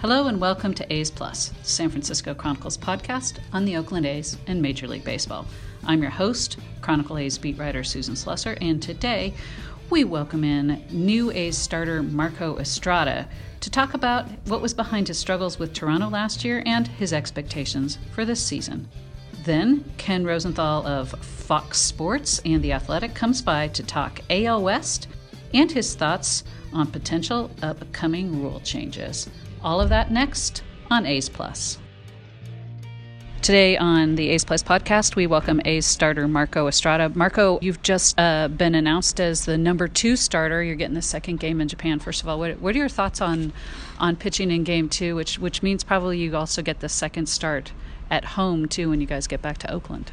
Hello and welcome to A's Plus, San Francisco Chronicles podcast on the Oakland A's and Major League Baseball. I'm your host, Chronicle A's beat writer Susan Slusser, and today we welcome in new A's starter Marco Estrada to talk about what was behind his struggles with Toronto last year and his expectations for this season. Then, Ken Rosenthal of Fox Sports and The Athletic comes by to talk AL West and his thoughts on potential upcoming rule changes. All of that next on A's Plus. Today on the A's Plus podcast, we welcome A's starter Marco Estrada. Marco, you've just uh, been announced as the number two starter. You're getting the second game in Japan. First of all, what, what are your thoughts on on pitching in game two, which which means probably you also get the second start at home too when you guys get back to Oakland?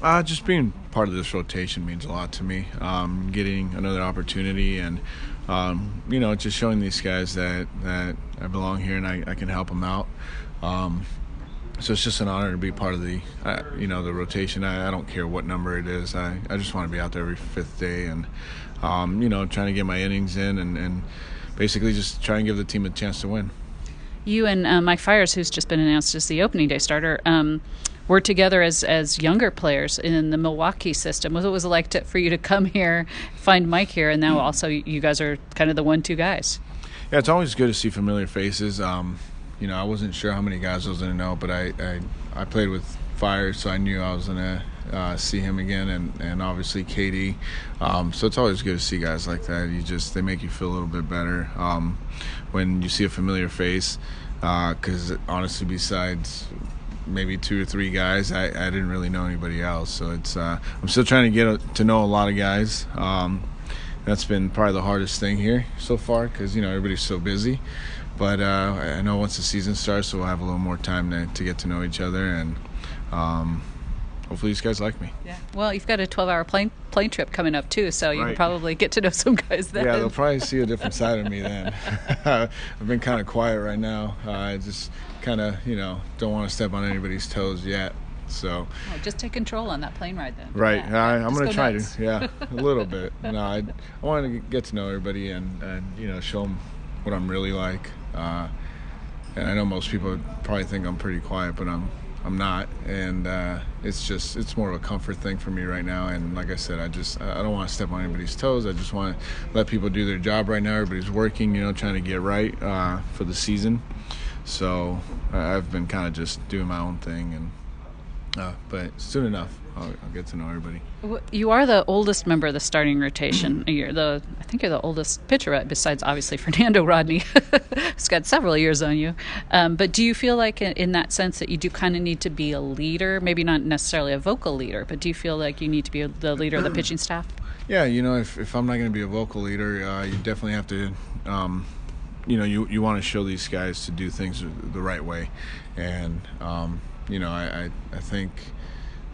Uh, just being part of this rotation means a lot to me. Um, getting another opportunity and um, you know just showing these guys that that I belong here and I, I can help them out. Um, so it's just an honor to be part of the uh, you know the rotation. I, I, don't care what number it is. I, I just want to be out there every fifth day and um, you know trying to get my innings in and, and basically just try and give the team a chance to win. You and uh, Mike Fiers, who's just been announced as the opening day starter, um, were together as as younger players in the Milwaukee system. What was it like to, for you to come here, find Mike here, and now also you guys are kind of the one-two guys? Yeah, it's always good to see familiar faces. Um, you know, I wasn't sure how many guys I was going to know, but I, I, I played with Fire, so I knew I was going to uh, see him again, and, and obviously KD. Um, so it's always good to see guys like that. You just they make you feel a little bit better um, when you see a familiar face. Because uh, honestly, besides maybe two or three guys, I, I didn't really know anybody else. So it's uh, I'm still trying to get a, to know a lot of guys. Um, that's been probably the hardest thing here so far because you know everybody's so busy. But uh, I know once the season starts, so we'll have a little more time to, to get to know each other and. Um, hopefully, these guys like me. Yeah. Well, you've got a 12-hour plane plane trip coming up too, so you right. can probably get to know some guys then. Yeah, they'll probably see a different side of me then. I've been kind of quiet right now. Uh, I just kind of, you know, don't want to step on anybody's toes yet. So well, just take control on that plane ride then. Right. Yeah. I, am going to try nuts. to. Yeah, a little bit. No, I, I want to get to know everybody and, and you know show them what I'm really like. Uh, and I know most people probably think I'm pretty quiet, but I'm I'm not, and uh, it's just it's more of a comfort thing for me right now. And like I said, I just I don't want to step on anybody's toes. I just want to let people do their job right now. Everybody's working, you know, trying to get right uh, for the season. So I've been kind of just doing my own thing, and uh, but soon enough, I'll, I'll, get to know everybody. You are the oldest member of the starting rotation. you're the, I think you're the oldest pitcher, besides obviously Fernando Rodney, who's got several years on you. Um, but do you feel like, in that sense, that you do kind of need to be a leader? Maybe not necessarily a vocal leader, but do you feel like you need to be the leader of the pitching staff? Yeah, you know, if, if I'm not going to be a vocal leader, uh, you definitely have to. Um, you know, you you want to show these guys to do things the right way, and um, you know, I, I, I think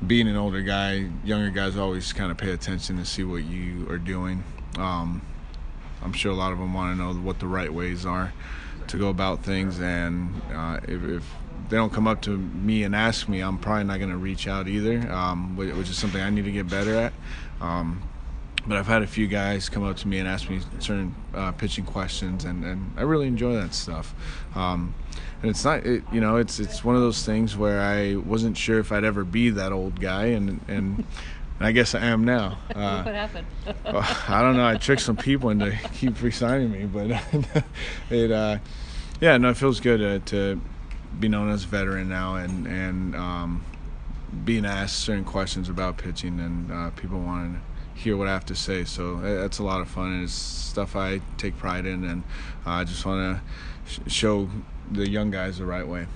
being an older guy, younger guys always kind of pay attention to see what you are doing. Um, I'm sure a lot of them want to know what the right ways are to go about things, and uh, if, if, they don't come up to me and ask me, I'm probably not going to reach out either, um, which is something I need to get better at. Um, but I've had a few guys come up to me and ask me certain uh, pitching questions, and, and I really enjoy that stuff. Um, and it's not, it, you know, it's it's one of those things where I wasn't sure if I'd ever be that old guy, and and. I guess I am now. Uh, what happened? I don't know. I tricked some people into keep re-signing me, but it, uh, yeah, no, it feels good to, to be known as a veteran now, and and um, being asked certain questions about pitching, and uh, people wanting hear what I have to say. So that's a lot of fun, and it's stuff I take pride in, and I just want to sh- show the young guys the right way.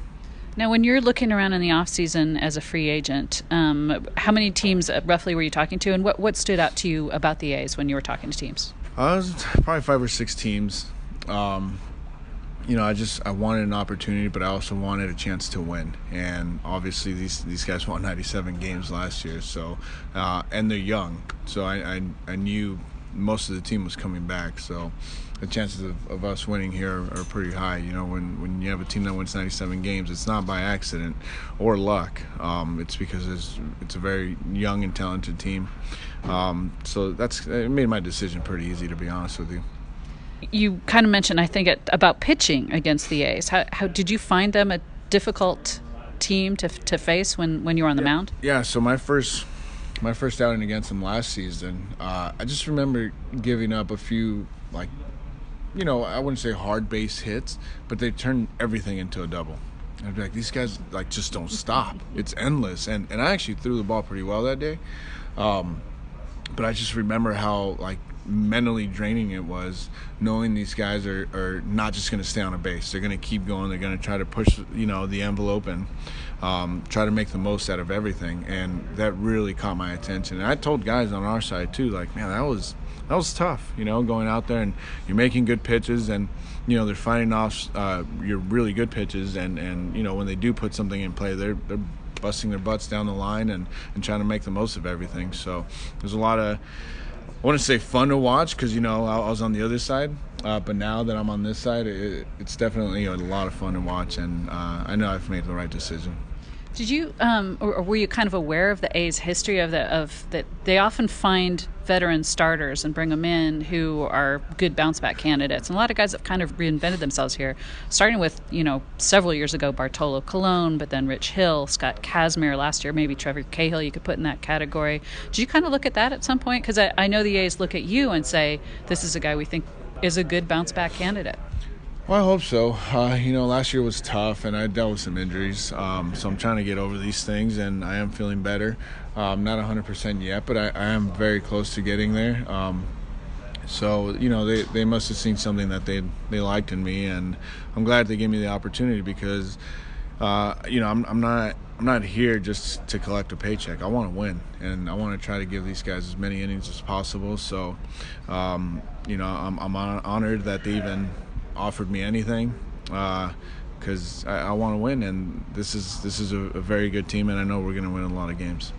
Now, when you're looking around in the off season as a free agent, um, how many teams uh, roughly were you talking to, and what what stood out to you about the A's when you were talking to teams? I was probably five or six teams. Um, you know, I just I wanted an opportunity, but I also wanted a chance to win. And obviously, these these guys won 97 games last year, so uh, and they're young, so I, I, I knew most of the team was coming back, so the chances of, of us winning here are, are, pretty high. You know, when when you have a team that wins 97 games, it's not by accident or luck. Um, it's because it's it's a very young and talented team. Um, so that's it made my decision pretty easy, to be honest with you. You kind of mentioned, I think, about pitching against the A's. How, how did you find them a difficult team to to face when when you were on the yeah. mound? Yeah. So my first my first outing against them last season, uh, I just remember giving up a few like, you know, I wouldn't say hard base hits, but they turned everything into a double. I'd be like, these guys like just don't stop. It's endless, and and I actually threw the ball pretty well that day, um, but I just remember how like mentally draining it was knowing these guys are, are not just going to stay on a base. They're going to keep going. They're going to try to push you know the envelope and um, try to make the most out of everything. And that really caught my attention. And i told guys on our side too like man that was that was tough you know going out there and you're making good pitches and you know they're fighting off uh, your really good pitches. And and you know when they do put something in play they're they're busting their butts down the line and and trying to make the most of everything. So there's a lot of I want to say fun to watch because you know I, was on the other side, uh, but now that I'm on this side, it, it's definitely a lot of fun to watch, and uh, I know I've made the right decision. Did you, um, or, or, were you kind of aware of the A's history of the of that they often find veteran starters and bring them in who are good bounce back candidates, and a lot of guys have kind of reinvented themselves here, starting with you know several years ago Bartolo Colon, but then Rich Hill, Scott Kazmir last year, maybe Trevor Cahill you could put in that category. Did you kind of look at that at some point? Because I, I know the A's look at you and say this is a guy we think is a good bounce back candidate. Well, I hope so. Uh, you know, last year was tough, and I dealt with some injuries. Um, so I'm trying to get over these things, and I am feeling better. Um, not 100% yet, but I, I, am very close to getting there. Um, so you know, they, they must have seen something that they they liked in me, and I'm glad they gave me the opportunity because, uh, you know, I'm, I'm not I'm not here just to collect a paycheck. I want to win, and I want to try to give these guys as many innings as possible. So, um, you know, I'm, I'm honored that they even offered me anything because uh, I, I want to win, and this is this is a, a, very good team, and I know we're going to win a lot of games.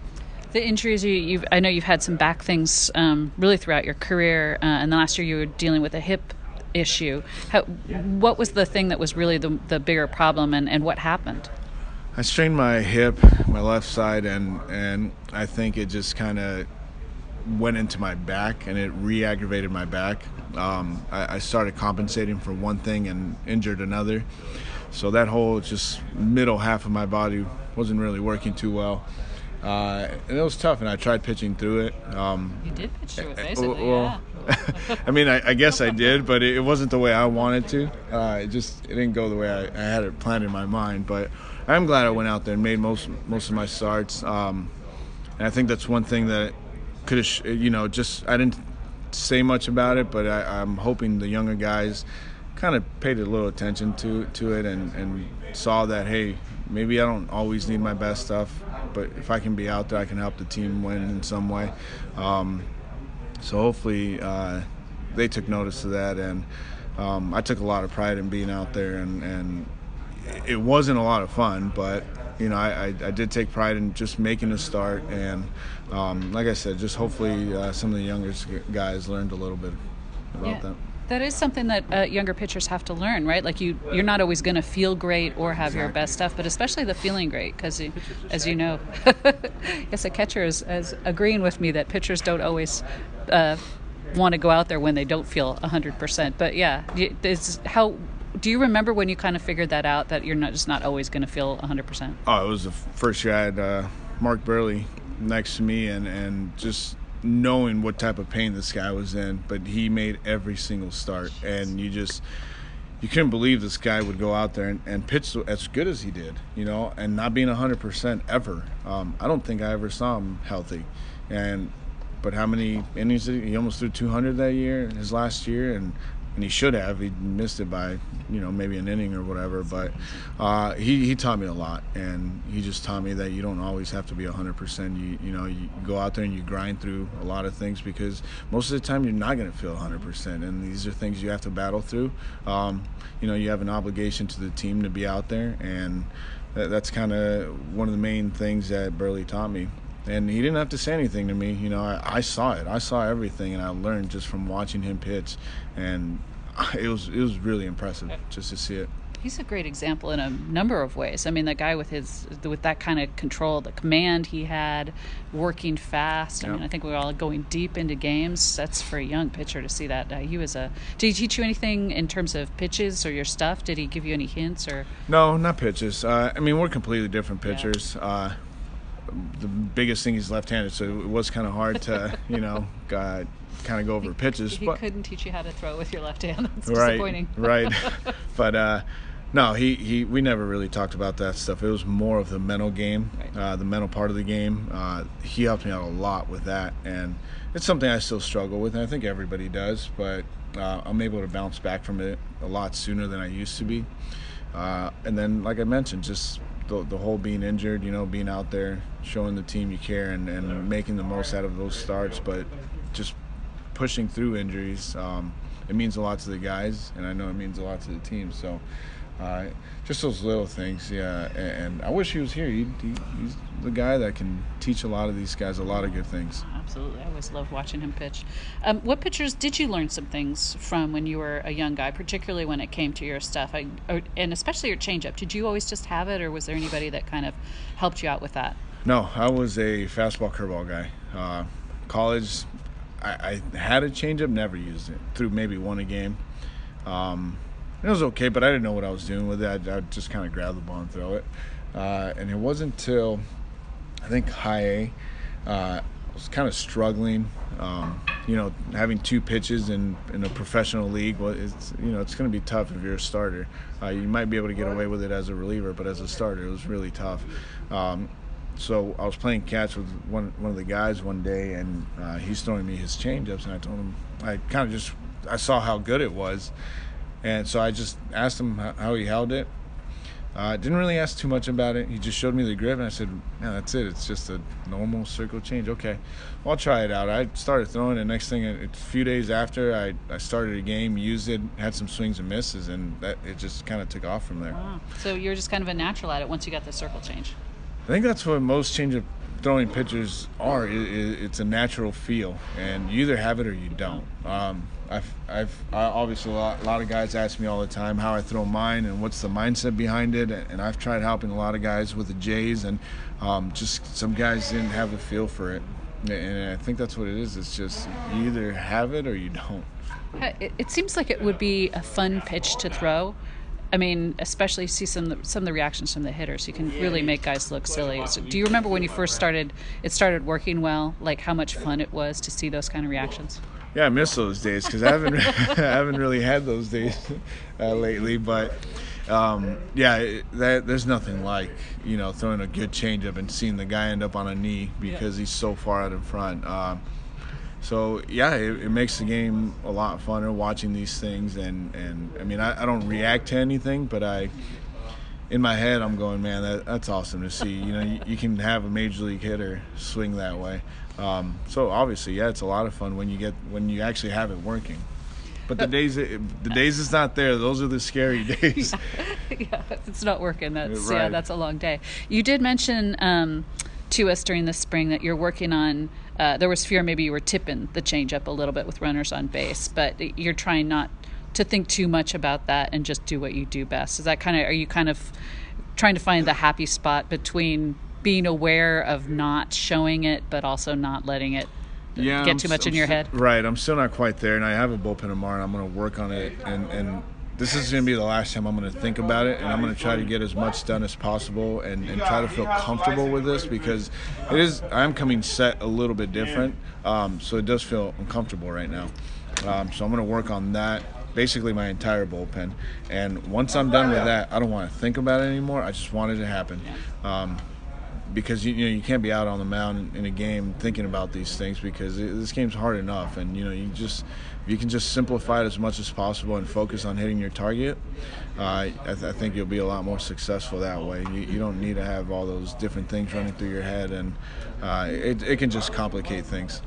The injuries you, have I know you've had some back things um, really throughout your career, uh, and the last year you were dealing with a hip issue. How, what was the thing that was really the, the bigger problem, and, and what happened? I strained my hip, my left side, and and I think it just kind of went into my back and it re-aggravated my back. Um, I, I, started compensating for one thing and injured another. So that whole just middle half of my body wasn't really working too well. Uh, and it was tough, and I tried pitching through it. Um, you did pitch through it, basically. Well, yeah. I mean, I, I, guess I did, but it, it, wasn't the way I wanted to. Uh, it just it didn't go the way I, I, had it planned in my mind. But I'm glad I went out there and made most most of my starts. Um, and I think that's one thing that could have, you know, just I didn't say much about it, but I, am hoping the younger guys kind of paid a little attention to to it and, and saw that hey, maybe I don't always need my best stuff, but if I can be out there, I can help the team win in some way. Um, so hopefully uh, they took notice of that, and um, I took a lot of pride in being out there, and, and it wasn't a lot of fun, but you know, I, I, I, did take pride in just making a start, and um, like I said, just hopefully uh, some of the younger guys learned a little bit about yeah. that. That is something that uh, younger pitchers have to learn, right? Like you, you're not always going to feel great or have exactly. your best stuff, but especially the feeling great, because as you know, yes, a catcher is, is, agreeing with me that pitchers don't always uh, want to go out there when they don't feel 100%. But yeah, it's how do you remember when you kind of figured that out that you're not just not always going to feel 100%? Oh, it was the first year I had uh, Mark Buehrle next to me and, and just knowing what type of pain this guy was in, but he made every single start. And you just, you couldn't believe this guy would go out there and, and pitch as good as he did, you know, and not being 100% ever. Um, I don't think I ever saw him healthy. And, but how many innings did he? He almost threw 200 that year, his last year, and and he should have. He missed it by, you know, maybe an inning or whatever. But uh, he he taught me a lot, and he just taught me that you don't always have to be 100%. You you know, you go out there and you grind through a lot of things because most of the time you're not going to feel 100%, and these are things you have to battle through. Um, you know, you have an obligation to the team to be out there, and that's kind of one of the main things that Buehrle taught me and he didn't have to say anything to me. You know, I, I, saw it. I saw everything, and I learned just from watching him pitch, and it was it was really impressive just to see it. he's a great example in a number of ways. I mean, the guy with his with that kind of control, the command he had, working fast. I mean, I think we are all going deep into games. That's for a young pitcher to see that. Uh, he was a. Did he teach you anything in terms of pitches or your stuff? Did he give you any hints or? No, not pitches. Uh, I mean, we're completely different pitchers. Yeah. Uh, the biggest thing he's left-handed, so it was kind of hard to, you know, uh, kind of go over he, pitches. He but, couldn't teach you how to throw with your left hand. That's right, disappointing. right. But uh, no, he, he we never really talked about that stuff. It was more of the mental game, right. uh, the mental part of the game. Uh, he helped me out a lot with that, and it's something I still struggle with, and I think everybody does. But uh, I'm able to bounce back from it a lot sooner than I used to be. Uh, and then, like I mentioned, just the, the whole being injured, you know, being out there, showing the team you care, and, and making the most out of those starts, but just pushing through injuries. Um, it means a lot to the guys, and I know it means a lot to the team. So uh, just those little things, yeah. And, and I wish he was here. He, he, he's the guy that can teach a lot of these guys a lot of good things. Absolutely, I always love watching him pitch. Um, what pitchers did you learn some things from when you were a young guy, particularly when it came to your stuff, I, or, and especially your changeup? Did you always just have it, or was there anybody that kind of helped you out with that? No, I was a fastball curveball guy. Uh, college, I, I, had a changeup, never used it. Threw maybe one a game. Um, it was okay, but I didn't know what I was doing with it. I'd, I'd just kind of grab the ball and throw it. Uh, and it wasn't until I think high A, uh, was kind of struggling. Um, you know, having two pitches in, in a professional league, well, it's you know it's going to be tough if you're a starter. Uh, you might be able to get away with it as a reliever, but as a starter, it was really tough. Um, so I was playing catch with one one of the guys one day, and uh, he's throwing me his changeups, and I told him I kind of just I saw how good it was, and so I just asked him how he held it. I uh, didn't really ask too much about it. He just showed me the grip, and I said, "Yeah, that's it. It's just a normal circle change." Okay, well, I'll try it out. I started throwing it. Next thing, a few days after, I, I started a game, used it, had some swings and misses, and that it just kind of took off from there. Wow. So you're just kind of a natural at it once you got the circle change. I think that's what most change of throwing pitchers are. it's a natural feel, and you either have it or you don't. Um, I've, I've I, obviously a lot, a lot, of guys ask me all the time how I throw mine and what's the mindset behind it, and I've tried helping a lot of guys with the Jays, and um, just some guys didn't have the feel for it, and I think that's what it is. It's just you either have it or you don't. It seems like it would be a fun pitch to throw. I mean, especially see some some of the reactions from the hitters. You can really make guys look silly. So do you remember when you first started? It started working well. Like how much fun it was to see those kind of reactions. Yeah, I miss those days because I haven't I haven't really had those days uh, lately. But um, yeah, that, there's nothing like you know throwing a good changeup and seeing the guy end up on a knee because yeah. he's so far out in front. Uh, so yeah, it, it, makes the game a lot funner watching these things. And, and I mean, I, I don't react to anything, but I in my head, I'm going, man, that, that's awesome to see. You know, you, you, can have a major league hitter swing that way. Um, so obviously, yeah, it's a lot of fun when you get when you actually have it working. But the days it, the days it's not there, those are the scary days. yeah, yeah it's not working. That's right. yeah, that's a long day. You did mention um, to us during the spring that you're working on. Uh, there was fear maybe you were tipping the changeup a little bit with runners on base, but you're trying not to think too much about that and just do what you do best. Is that kind of are you kind of trying to find the happy spot between being aware of not showing it, but also not letting it yeah, get I'm, too much I'm in your head. Right. I'm still not quite there, and I have a bullpen tomorrow, and I'm going to work on it. And, and this is going to be the last time I'm going to think about it, and I'm going to try to get as much done as possible, and, and try to feel comfortable with this because it is. I'm coming set a little bit different, um, so it does feel uncomfortable right now. Um, so I'm going to work on that basically my entire bullpen. And once I'm done with that, I don't want to think about it anymore. I just want it to happen. Um, because you, you, know you can't be out on the mound in, a game thinking about these things because it, this game's hard enough and you know you just you can just simplify it as much as possible and focus on hitting your target uh, I, th- I, think you'll be a lot more successful that way you, you, don't need to have all those different things running through your head and uh, it, it can just complicate things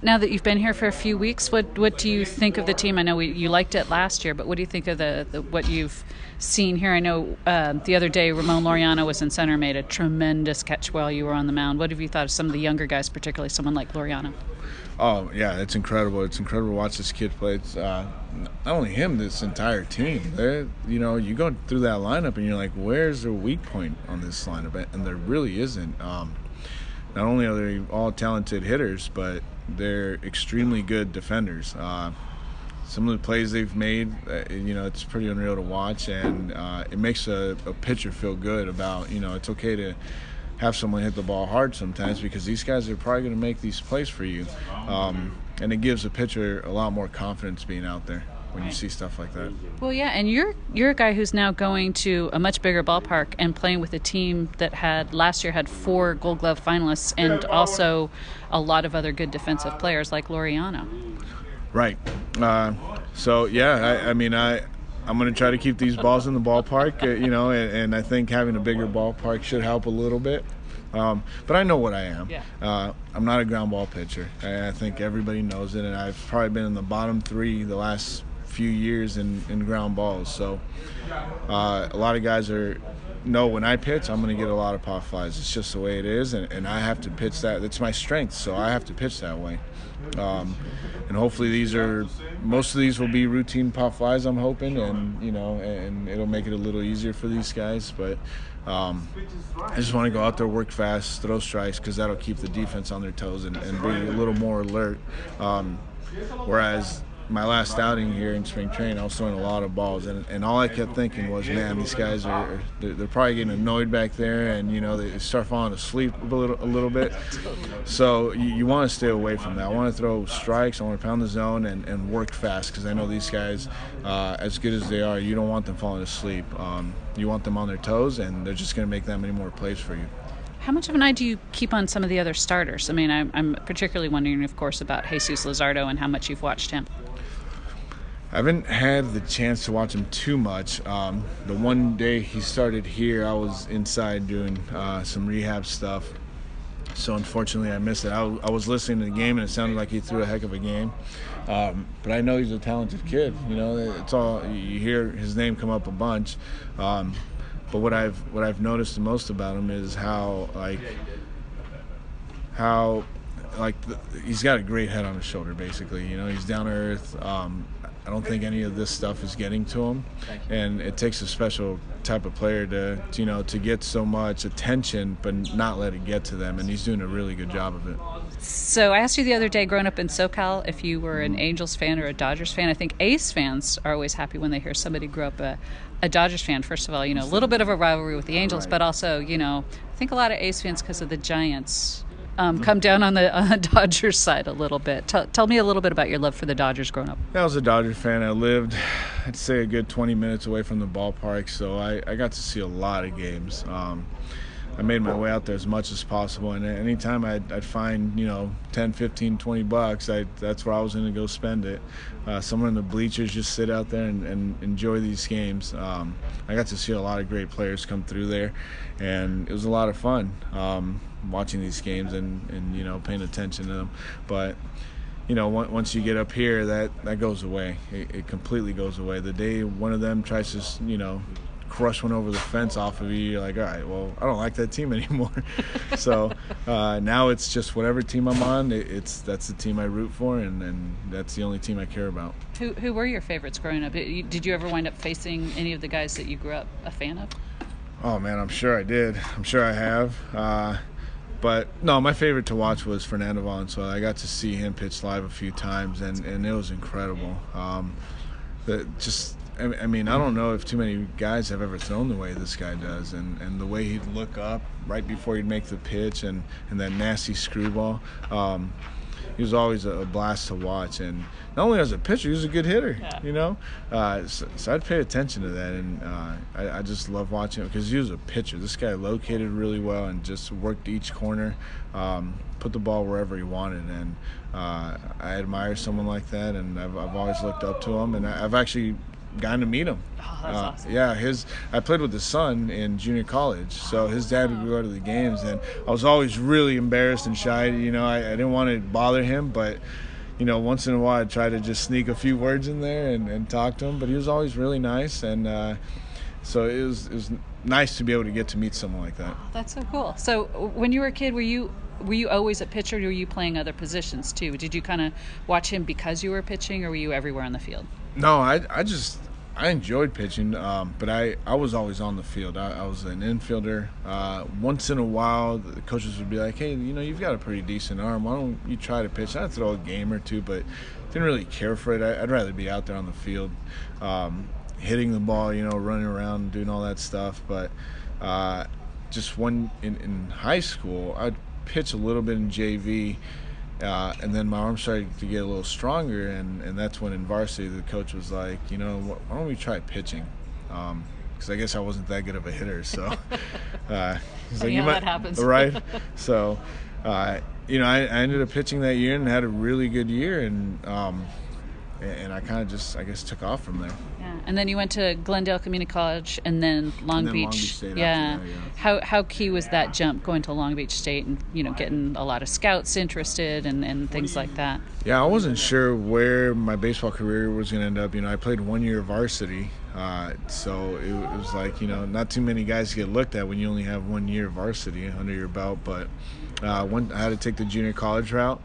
now that you've been here for a few weeks, what what do you think of the team? I know we, you liked it last year, but what do you think of the, the what you've seen here? I know uh, the other day Ramon Laureano was in center, made a tremendous catch while you were on the mound. What have you thought of some of the younger guys, particularly someone like Laureano? Oh yeah, it's incredible. It's incredible to watch this kid play. It's uh, not only him, this entire team. They're, you know, you go through that lineup and you're like, where's the weak point on this lineup? And there really isn't. Um, not only are they all talented hitters, but they're extremely good defenders. Uh, some of the plays they've made, uh, you know, it's pretty unreal to watch, and uh, it makes a, a pitcher feel good about, you know, it's okay to have someone hit the ball hard sometimes because these guys are probably going to make these plays for you. Um, and it gives a pitcher a lot more confidence being out there when you see stuff like that. Well, yeah, and you're you're a guy who's now going to a much bigger ballpark and playing with a team that had last year had four Gold Glove finalists and also a lot of other good defensive players like Laureano. Right. Uh, so yeah, I, I mean I. I'm going to try to keep these balls in the ballpark, uh, you know, and, and, I think having a bigger ballpark should help a little bit. Um, but I know what I am. Yeah. Uh, I'm not a ground ball pitcher. I, I, think everybody knows it, and I've probably been in the bottom three the last few years in, in ground balls. So uh, a lot of guys are know when I pitch, I'm going to get a lot of pop flies. It's just the way it is, and, and I have to pitch that. It's my strength, so I have to pitch that way. Um, and hopefully these are most of these will be routine pop flies. I'm hoping, and you know, and it'll make it a little easier for these guys. But um, I just want to go out there, work fast, throw strikes, because that'll keep the defense on their toes and, and be a little more alert. Um, whereas my last outing here in spring training, I was throwing a lot of balls, and, and all I kept thinking was, man, these guys are they're, they're probably getting annoyed back there, and you know they start falling asleep a little a little bit. So you, you want to stay away from that. I want to throw strikes, I want to pound the zone, and, and work fast because I know these guys, uh, as good as they are, you don't want them falling asleep. Um, you want them on their toes, and they're just going to make that many more plays for you. How much of an eye do you keep on some of the other starters? I mean, I'm, I'm particularly wondering, of course, about Jesus Luzardo and how much you've watched him. I haven't had the chance to watch him too much. Um, the one day he started here, I was inside doing uh, some rehab stuff. So unfortunately, I missed it. I, I, was listening to the game, and it sounded like he threw a heck of a game. Um, but I know he's a talented kid. You know, it's all you hear his name come up a bunch. Um, but what I've what I've noticed the most about him is how like how like the, he's got a great head on his shoulder. Basically, you know, he's down to earth. I don't think any of this stuff is getting to him, and it takes a special type of player to, to, you know to get so much attention but not let it get to them, and he's doing a really good job of it. So I asked you the other day, growing up in SoCal, if you were an Angels fan or a Dodgers fan. I think A's fans are always happy when they hear somebody grew up a, a Dodgers fan. First of all, you know, a little bit of a rivalry with the Angels, but also, you know, I think a lot of A's fans because of the Giants um, come down on the, the Dodgers side a little bit. Tell, tell me a little bit about your love for the Dodgers growing up. I was a Dodgers fan. I lived, I'd say, a good 20 minutes away from the ballpark, so I, I got to see a lot of games. Um, I made my way out there as much as possible, and anytime I'd, I'd find, you know, 10, 15, 20 bucks, I, that's where I was going to go spend it. Uh, somewhere in the bleachers, just sit out there and, and enjoy these games. Um, I got to see a lot of great players come through there, and it was a lot of fun um, watching these games and, and, you know, paying attention to them. But you know, once you get up here, that that goes away. It, it, completely goes away. The day one of them tries to, you know, crush one over the fence off of you, you're like, all right, well, I don't like that team anymore. so uh, now it's just whatever team I'm on, it, it's that's the team I root for, and, and that's the only team I care about. Who who were your favorites growing up? Did you ever wind up facing any of the guys that you grew up a fan of? Oh man, I'm sure I did. I'm sure I have. Uh, but no, my favorite to watch was Fernando Valenzuela. I got to see him pitch live a few times, and, and it was incredible. Um, the, just I mean, I don't know if too many guys have ever thrown the way this guy does, and, and the way he'd look up right before he'd make the pitch, and, and that nasty screwball. Um, he was always a blast to watch, and not only as a pitcher, he was a good hitter. Yeah. You know, uh, so, so, I'd pay attention to that, and uh, I, I, just love watching him because he was a pitcher. This guy located really well and just worked each corner, um, put the ball wherever he wanted, and uh, I admire someone like that, and I've, I've always looked up to him, and I've actually gotten to meet him. Oh, that's uh, awesome. Yeah, his I played with his son in junior college, so his dad would go to the games, and I was always really embarrassed and shy. You know, I, I didn't want to bother him, but you know, once in a while I'd try to just sneak a few words in there and, and talk to him. But he was always really nice, and uh, so it was it was nice to be able to get to meet someone like that. Oh, that's so cool. So when you were a kid, were you were you always a pitcher, or were you playing other positions too? Did you kind of watch him because you were pitching, or were you everywhere on the field? No, I I just I enjoyed pitching, um, but I, I was always on the field. I, I was an infielder. Uh, once in a while, the coaches would be like, "Hey, you know, you've got a pretty decent arm. Why don't you try to pitch?" I'd throw a game or two, but didn't really care for it. I, would rather be out there on the field, um, hitting the ball, you know, running around, doing all that stuff. But uh, just one in, in high school, I'd pitch a little bit in JV. Uh, and then my arm started to get a little stronger, and, and that's when in varsity the coach was like, you know, why don't we try pitching? Because um, I guess I wasn't that good of a hitter, so uh, he's like, you might, that happens, right? so, uh, you know, I, I, ended up pitching that year and had a really good year, and um, and I kind of just, I guess, took off from there. Yeah, and then you went to Glendale Community College, and then Long and then Beach. Long Beach State yeah. That, yeah. How how key was that jump going to Long Beach State, and you know, getting a lot of scouts interested and and things like that? Yeah, I wasn't sure where my baseball career was going to end up. You know, I played one year varsity, uh, so it, it was like you know, not too many guys get looked at when you only have one year varsity under your belt, but. Uh, one, I had to take the junior college route.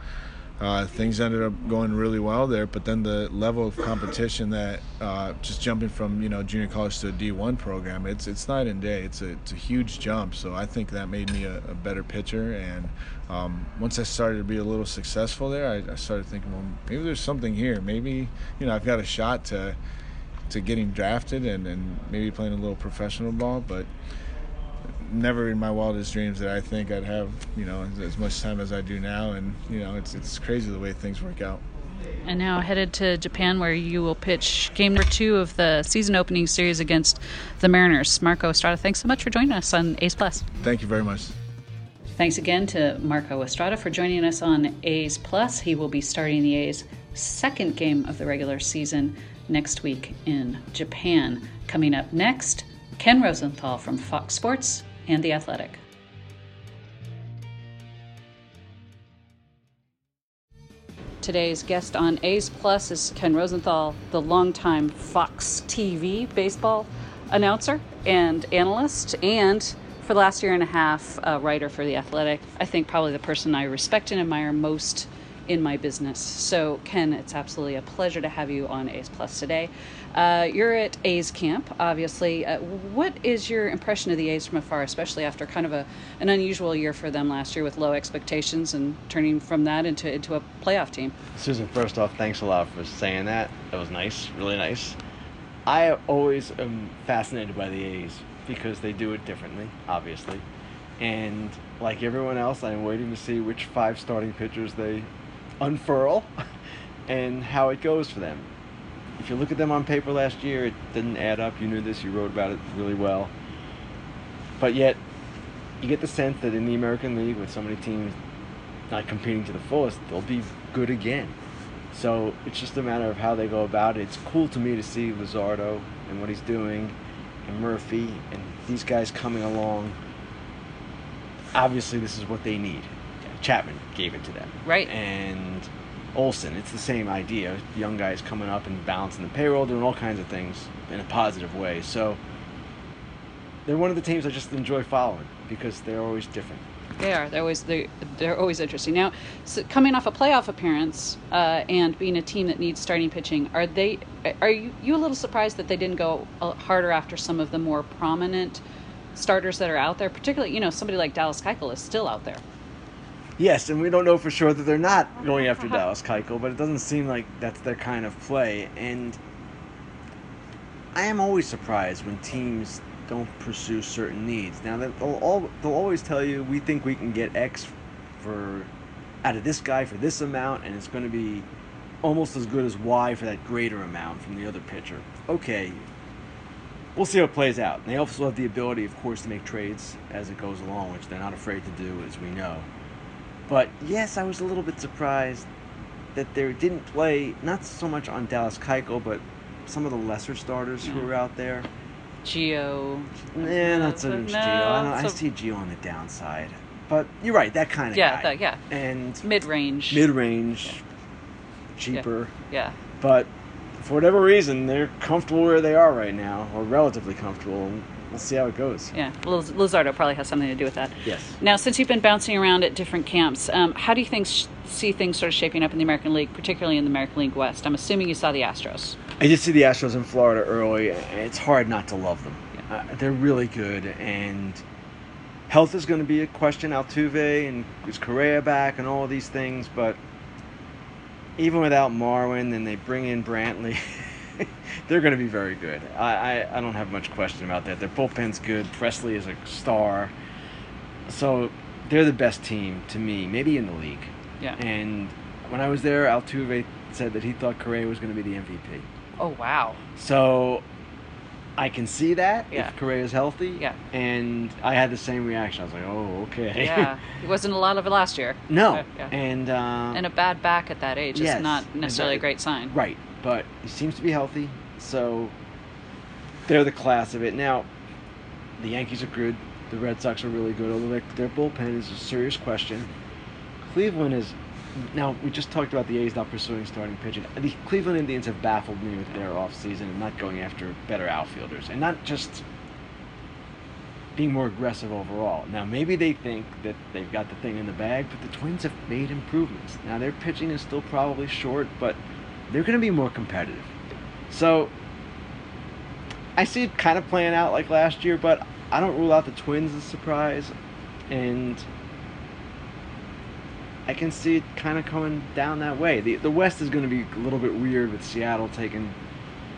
Uh, things ended up going really well there, but then the level of competition that uh, just jumping from you know junior college to a D1 program, it's it's night and day. It's a it's a huge jump. So I think that made me a, a better pitcher. And um, once I started to be a little successful there, I, I started thinking, well, maybe there's something here. Maybe you know I've got a shot to to getting drafted and, and maybe playing a little professional ball, but never in my wildest dreams that I think I'd have, you know, as much time as I do now. And, you know, it's, it's crazy the way things work out. And now headed to Japan, where you will pitch game number two of the season opening series against the Mariners. Marco Estrada, thanks so much for joining us on A's Plus. Thank you very much. Thanks again to Marco Estrada for joining us on A's Plus. He will be starting the A's second game of the regular season next week in Japan. Coming up next, Ken Rosenthal from Fox Sports and The Athletic. Today's guest on A's Plus is Ken Rosenthal, the longtime Fox TV baseball announcer and analyst, and for the last year and a half, a writer for The Athletic. I think probably the person I respect and admire most in my business. So, Ken, it's absolutely a pleasure to have you on A's Plus today. Uh, you're at A's camp, obviously. Uh, what is your impression of the A's from afar, especially after kind of a an unusual year for them last year with low expectations and turning from that into into a playoff team? Susan, first off, thanks a lot for saying that. That was nice, really nice. I always am fascinated by the A's because they do it differently, obviously. And like everyone else, I'm waiting to see which five starting pitchers they unfurl and how it goes for them. If you look at them on paper last year, it didn't add up. You knew this, you wrote about it really well. But yet, you get the sense that in the American League, with so many teams not competing to the fullest, they'll be good again. So it's just a matter of how they go about it. It's cool to me to see Luzardo and what he's doing, and Murphy, and these guys coming along. Obviously, this is what they need. Chapman gave it to them. Right. And Olson, it's the same idea. Young guys coming up and balancing the payroll, doing all kinds of things in a positive way. So they're one of the teams I just enjoy following because they're always different. They are. They're always they're, they're always interesting. Now, so coming off a playoff appearance uh, and being a team that needs starting pitching, are they? Are you, you a little surprised that they didn't go harder after some of the more prominent starters that are out there? Particularly, you know, somebody like Dallas Keuchel is still out there. Yes, and we don't know for sure that they're not going after Dallas Keuchel, but it doesn't seem like that's their kind of play. And I am always surprised when teams don't pursue certain needs. Now they'll all they'll always tell you we think we can get X for out of this guy for this amount, and it's going to be almost as good as Y for that greater amount from the other pitcher. Okay, we'll see how it plays out. They also have the ability, of course, to make trades as it goes along, which they're not afraid to do, as we know. But yes, I was a little bit surprised that they didn't play not so much on Dallas Keuchel, but some of the lesser starters who mm. were out there. Gio. Nah, not so much no, Gio. I, I see Gio on the downside. But you're right, that kind of yeah, guy. That, yeah, And mid range. Mid range, cheaper. Yeah. yeah. But for whatever reason, they're comfortable where they are right now, or relatively comfortable we'll see how it goes. Yeah, Liz- Luzardo probably has something to do with that. Yes. Now, since you've been bouncing around at different camps, um, how do you think sh- see things sort of shaping up in the American League, particularly in the American League West? I'm assuming you saw the Astros. I did see the Astros in Florida early. and It's hard not to love them. Uh, they're really good, and health is going to be a question. Altuve and is Correa back, and all these things. But even without Marwin, then they bring in Brantley, they're going to be very good. I, I I don't have much question about that. Their bullpen's good. Pressly is a star, so they're the best team to me, maybe in the league. Yeah. And when I was there, Altuve said that he thought Correa was going to be the MVP. Oh wow. So I can see that Yeah. if Correa is healthy. Yeah. And I had the same reaction. I was like, oh, okay. Yeah. He wasn't a lot of it last year. no. Yeah, yeah. And um, And a bad back at that age Yes, is not necessarily a great sign. right, but he seems to be healthy, so they're the class of it. Now, the Yankees are good. The Red Sox are really good, although their, bullpen is a serious question. Cleveland is. Now, we just talked about the A's not pursuing starting pitching. The Cleveland Indians have baffled me with their offseason and not going after better outfielders. And not just being more aggressive overall. Now, maybe they think that they've got the thing in the bag, but the Twins have made improvements. Now, their pitching is still probably short, but they're going to be more competitive. So, I see it kind of playing out like last year, but I don't rule out the Twins as a surprise. And I can see it kind of coming down that way. The, the West is going to be a little bit weird with Seattle taking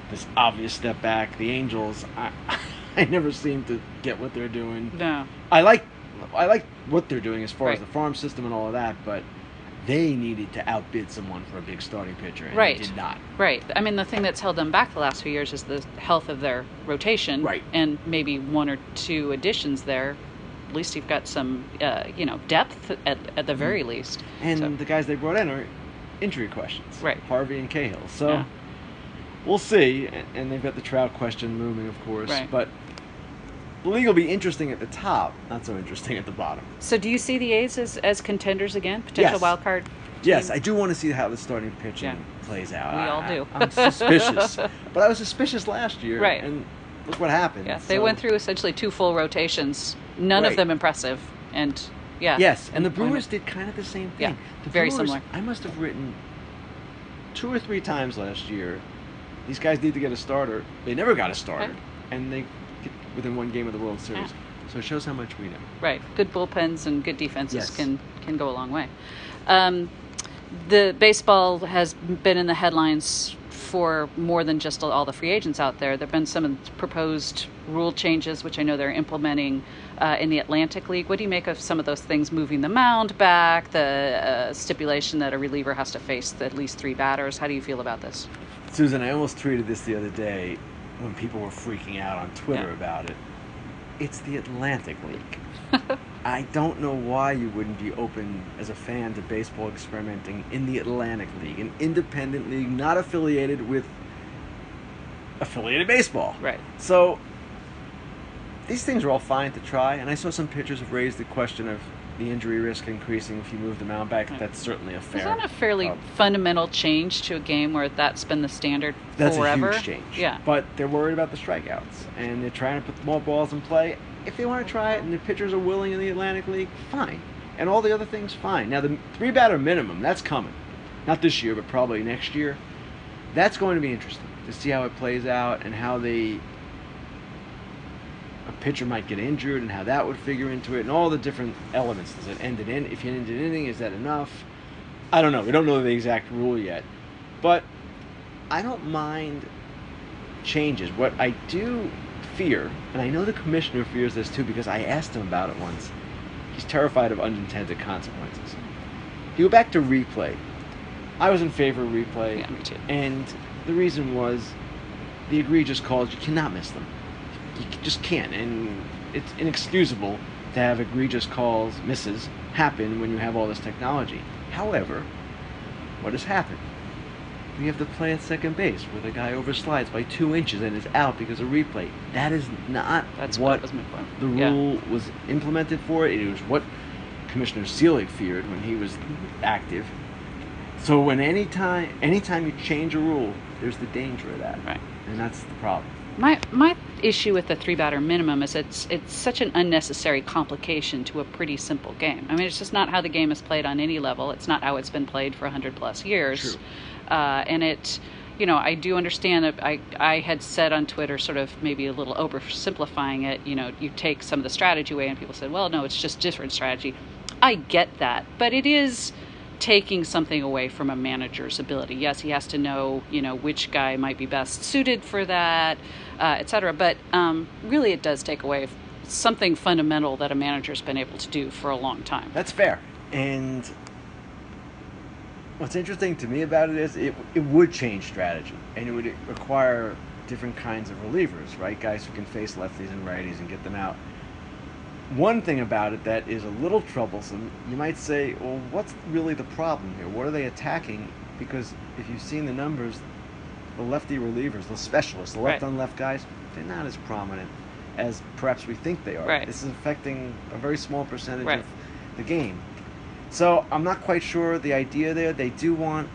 this obvious step back. The Angels, I, I never seem to get what they're doing. No. I like I like what they're doing as far as the farm system and all of that, but they needed to outbid someone for a big starting pitcher, and Right. they did not. Right. I mean, the thing that's held them back the last few years is the health of their rotation. Right. And maybe one or two additions there. At least you've got some, uh, you know, depth at, at the very least. And So- the guys they brought in are injury questions, Right. Harvey and Cahill. So Yeah. we'll see. And, and they've got the Trout question looming, of course. Right. But the league will be interesting at the top, not so interesting at the bottom. So, do you see the A's as, as contenders again? Potential Yes. wild card? Yes, team? I do want to see how the starting pitching Yeah. plays out. We I- all do. I'm suspicious, but I was suspicious last year, Right. And look what happened. Yeah, they So- went through essentially two full rotations, none of them impressive. And yeah. Yes, and the Employment. Brewers did kind of the same thing. Yeah, the very Brewers, similar. I must have written two or three times last year. These guys need to get a starter. They never got a starter, Okay. and they within one game of the World Series. Yeah. So it shows how much we know. Right. Good bullpens and good defenses Yes. can can go a long way. Um, the baseball has been in the headlines for more than just all the free agents out there. There've been some proposed rule changes, which I know they're implementing uh, in the Atlantic League. What do you make of some of those things? Moving the mound back, the uh, stipulation that a reliever has to face at least three batters. How do you feel about this? Susan, I almost tweeted this the other day when people were freaking out on Twitter Yeah. about it. It's the Atlantic League. I don't know why you wouldn't be open as a fan to baseball experimenting in the Atlantic League, an independent league not affiliated with affiliated baseball. Right. So these things are all fine to try, and I saw some pitchers have raised the question of the injury risk increasing if you move the mound back. That's certainly a fair. Is that a fairly uh, fundamental change to a game where that's been the standard That's forever? a huge change. Yeah. But they're worried about the strikeouts, and they're trying to put more balls in play. If they want to try it, and the pitchers are willing in the Atlantic League, fine. And all the other things, fine. Now the three batter minimum, that's coming. Not this year, but probably next year. That's going to be interesting to see how it plays out and how they pitcher might get injured and how that would figure into it and all the different elements. Does it end it in? If you end it inning, is that enough? I don't know. We don't know the exact rule yet, but I don't mind changes. What I do fear, and I know the commissioner fears this too because I asked him about it once. He's terrified of unintended consequences. You go back to replay. I was in favor of replay, Yeah, me too. and the reason was the egregious calls. You cannot miss them. You just can't, and it's inexcusable to have egregious calls, misses, happen when you have all this technology. However, what has happened? We have the play at second base where the guy overslides by two inches and is out because of replay. That is not That's what what was meant for. the Yeah. rule was implemented for. It was what Commissioner Selig feared when he was active. So when any time, anytime you change a rule, there's the danger of that, Right. and that's the problem. My my issue with the three batter minimum is it's it's such an unnecessary complication to a pretty simple game. I mean, it's just not how the game is played on any level. It's not how it's been played for hundred plus years, uh, and it you know, I do understand. That I I had said on Twitter, sort of maybe a little oversimplifying it. You know, you take some of the strategy away, and people said, well, no, it's just different strategy. I get that, but it is taking something away from a manager's ability. Yes, he has to know, you know, which guy might be best suited for that, uh, et cetera. But um, really, it does take away something fundamental that a manager's been able to do for a long time. That's fair. And what's interesting to me about it is it, it would change strategy and it would require different kinds of relievers, right? Guys who can face lefties and righties and get them out. One thing about it that is a little troublesome, you might say, well, what's really the problem here? What are they attacking? Because if you've seen the numbers, the lefty relievers, the specialists, the left Right. on left guys, they're not as prominent as perhaps we think they are. Right. This is affecting a very small percentage Right. of the game. So I'm not quite sure the idea there. They do want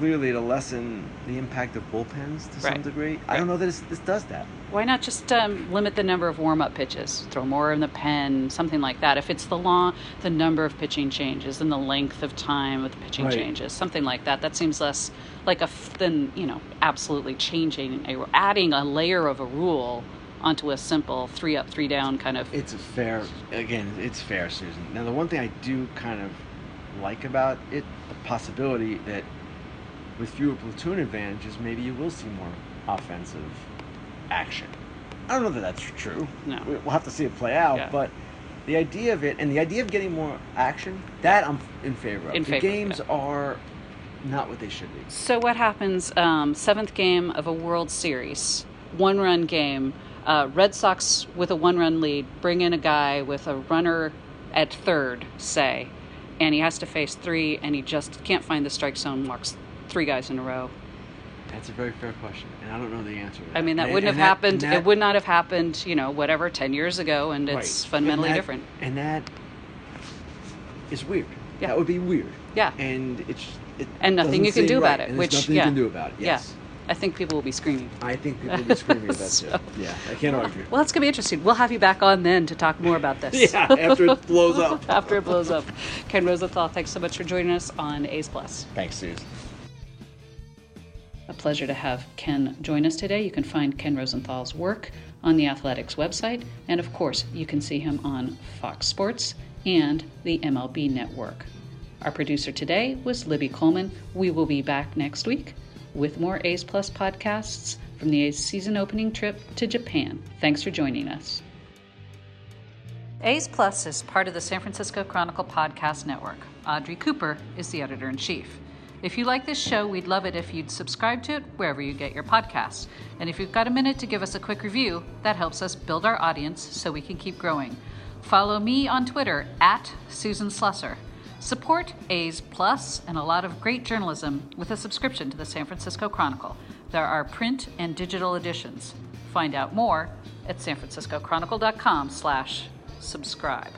clearly to lessen the impact of bullpens to some Right. degree. I don't know that this, this does that. Why not just um, limit the number of warm-up pitches? Throw more in the pen, something like that. If it's the long, the number of pitching changes and the length of time of the pitching Right. changes, something like that. That seems less like a f- than you know absolutely changing a adding a layer of a rule onto a simple three up, three down kind of. It's a fair, again, it's fair, Susan. Now, the one thing I do kind of like about it, the possibility that with fewer platoon advantages, maybe you will see more offensive action. I don't know that that's true. No. We- We'll have to see it play out, Yeah. but the idea of it, and the idea of getting more action, that I'm in favor of. In the favor, games yeah. are not what they should be. So what happens? Um, seventh game of a World Series, one-run game. Uh, Red Sox with a one-run lead bring in a guy with a runner at third, say, and he has to face three, and he just can't find the strike zone. Walks three guys in a row. That's a very fair question, and I don't know the answer. To that. I mean, that And- wouldn't have that- happened. that- it would not have happened. You know, whatever, ten years ago, and it's Right. fundamentally And that- different. And that is weird. Yeah. That would be weird. Yeah. And it's it And nothing you can seem do about it. and which nothing yeah, you can do about it. Yes. Yeah, I think people will be screaming. I think people will be screaming about that So- too. Yeah, I can't argue. Well, it's gonna be interesting. We'll have you back on then to talk more about this. Yeah, after it blows up. after it blows up. Ken Rosenthal, thanks so much for joining us on A's Plus. Thanks, Susan. A pleasure to have Ken join us today. You can find Ken Rosenthal's work on the Athletic's website, and of course, you can see him on Fox Sports and the MLB Network. Our producer today was Libby Coleman. We will be back next week with more A's Plus podcasts from the A's season opening trip to Japan. Thanks for joining us. A's Plus is part of the San Francisco Chronicle Podcast Network. Audrey Cooper is the editor in chief. If you like this show, we'd love it if you'd subscribe to it wherever you get your podcasts. And if you've got a minute to give us a quick review, that helps us build our audience so we can keep growing. Follow me on Twitter at Susan Slusser. Support A's Plus and a lot of great journalism with a subscription to the San Francisco Chronicle. There are print and digital editions. Find out more at sanfranciscochronicle.com slash subscribe.